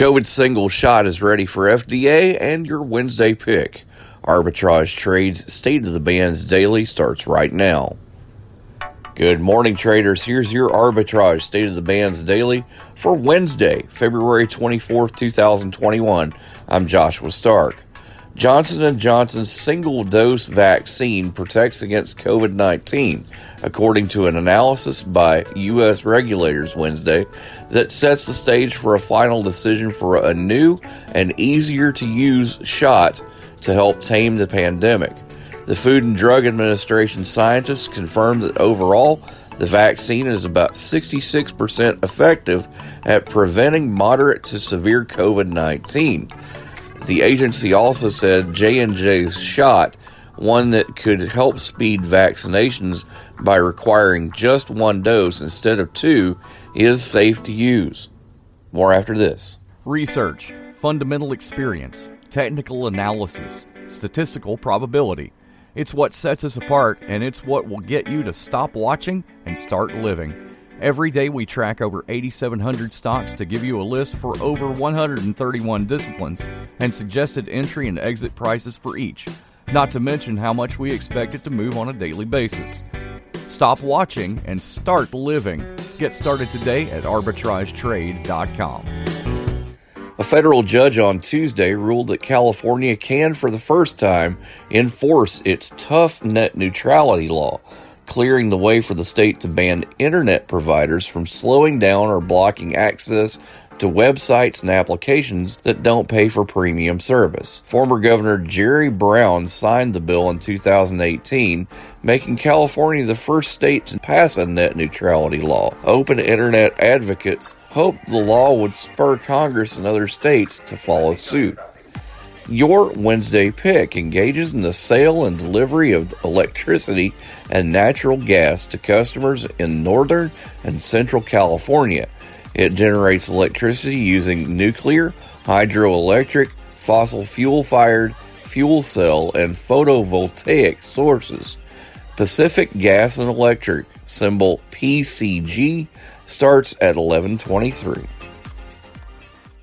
COVID single shot is ready for FDA and your Wednesday pick. Arbitrage Trades State of the Bands Daily starts right now. Good morning, traders. Here's your Arbitrage State of the Bands Daily for Wednesday, February 24th, 2021. I'm Joshua Stark. Johnson & Johnson's single-dose vaccine protects against COVID-19, according to an analysis by U.S. regulators Wednesday that sets the stage for a final decision for a new and easier-to-use shot to help tame the pandemic. The Food and Drug Administration scientists confirmed that overall, the vaccine is about 66% effective at preventing moderate to severe COVID-19. The agency also said J&J's shot, one that could help speed vaccinations by requiring just one dose instead of two, is safe to use. More after this. Research, fundamental experience, technical analysis, statistical probability. It's what sets us apart, and it's what will get you to stop watching and start living. Every day we track over 8,700 stocks to give you a list for over 131 disciplines and suggested entry and exit prices for each, not to mention how much we expect it to move on a daily basis. Stop watching and start living. Get started today at arbitragetrade.com. A federal judge on Tuesday ruled that California can, for the first time, enforce its tough net neutrality law, clearing the way for the state to ban internet providers from slowing down or blocking access to websites and applications that don't pay for premium service. Former Governor Jerry Brown signed the bill in 2018, making California the first state to pass a net neutrality law. Open internet advocates hoped the law would spur Congress and other states to follow suit. Your Wednesday pick engages in the sale and delivery of electricity and natural gas to customers in Northern and Central California. It generates electricity using nuclear, hydroelectric, fossil fuel fired, fuel cell, and photovoltaic sources. Pacific Gas and Electric, symbol PCG, starts at 1123.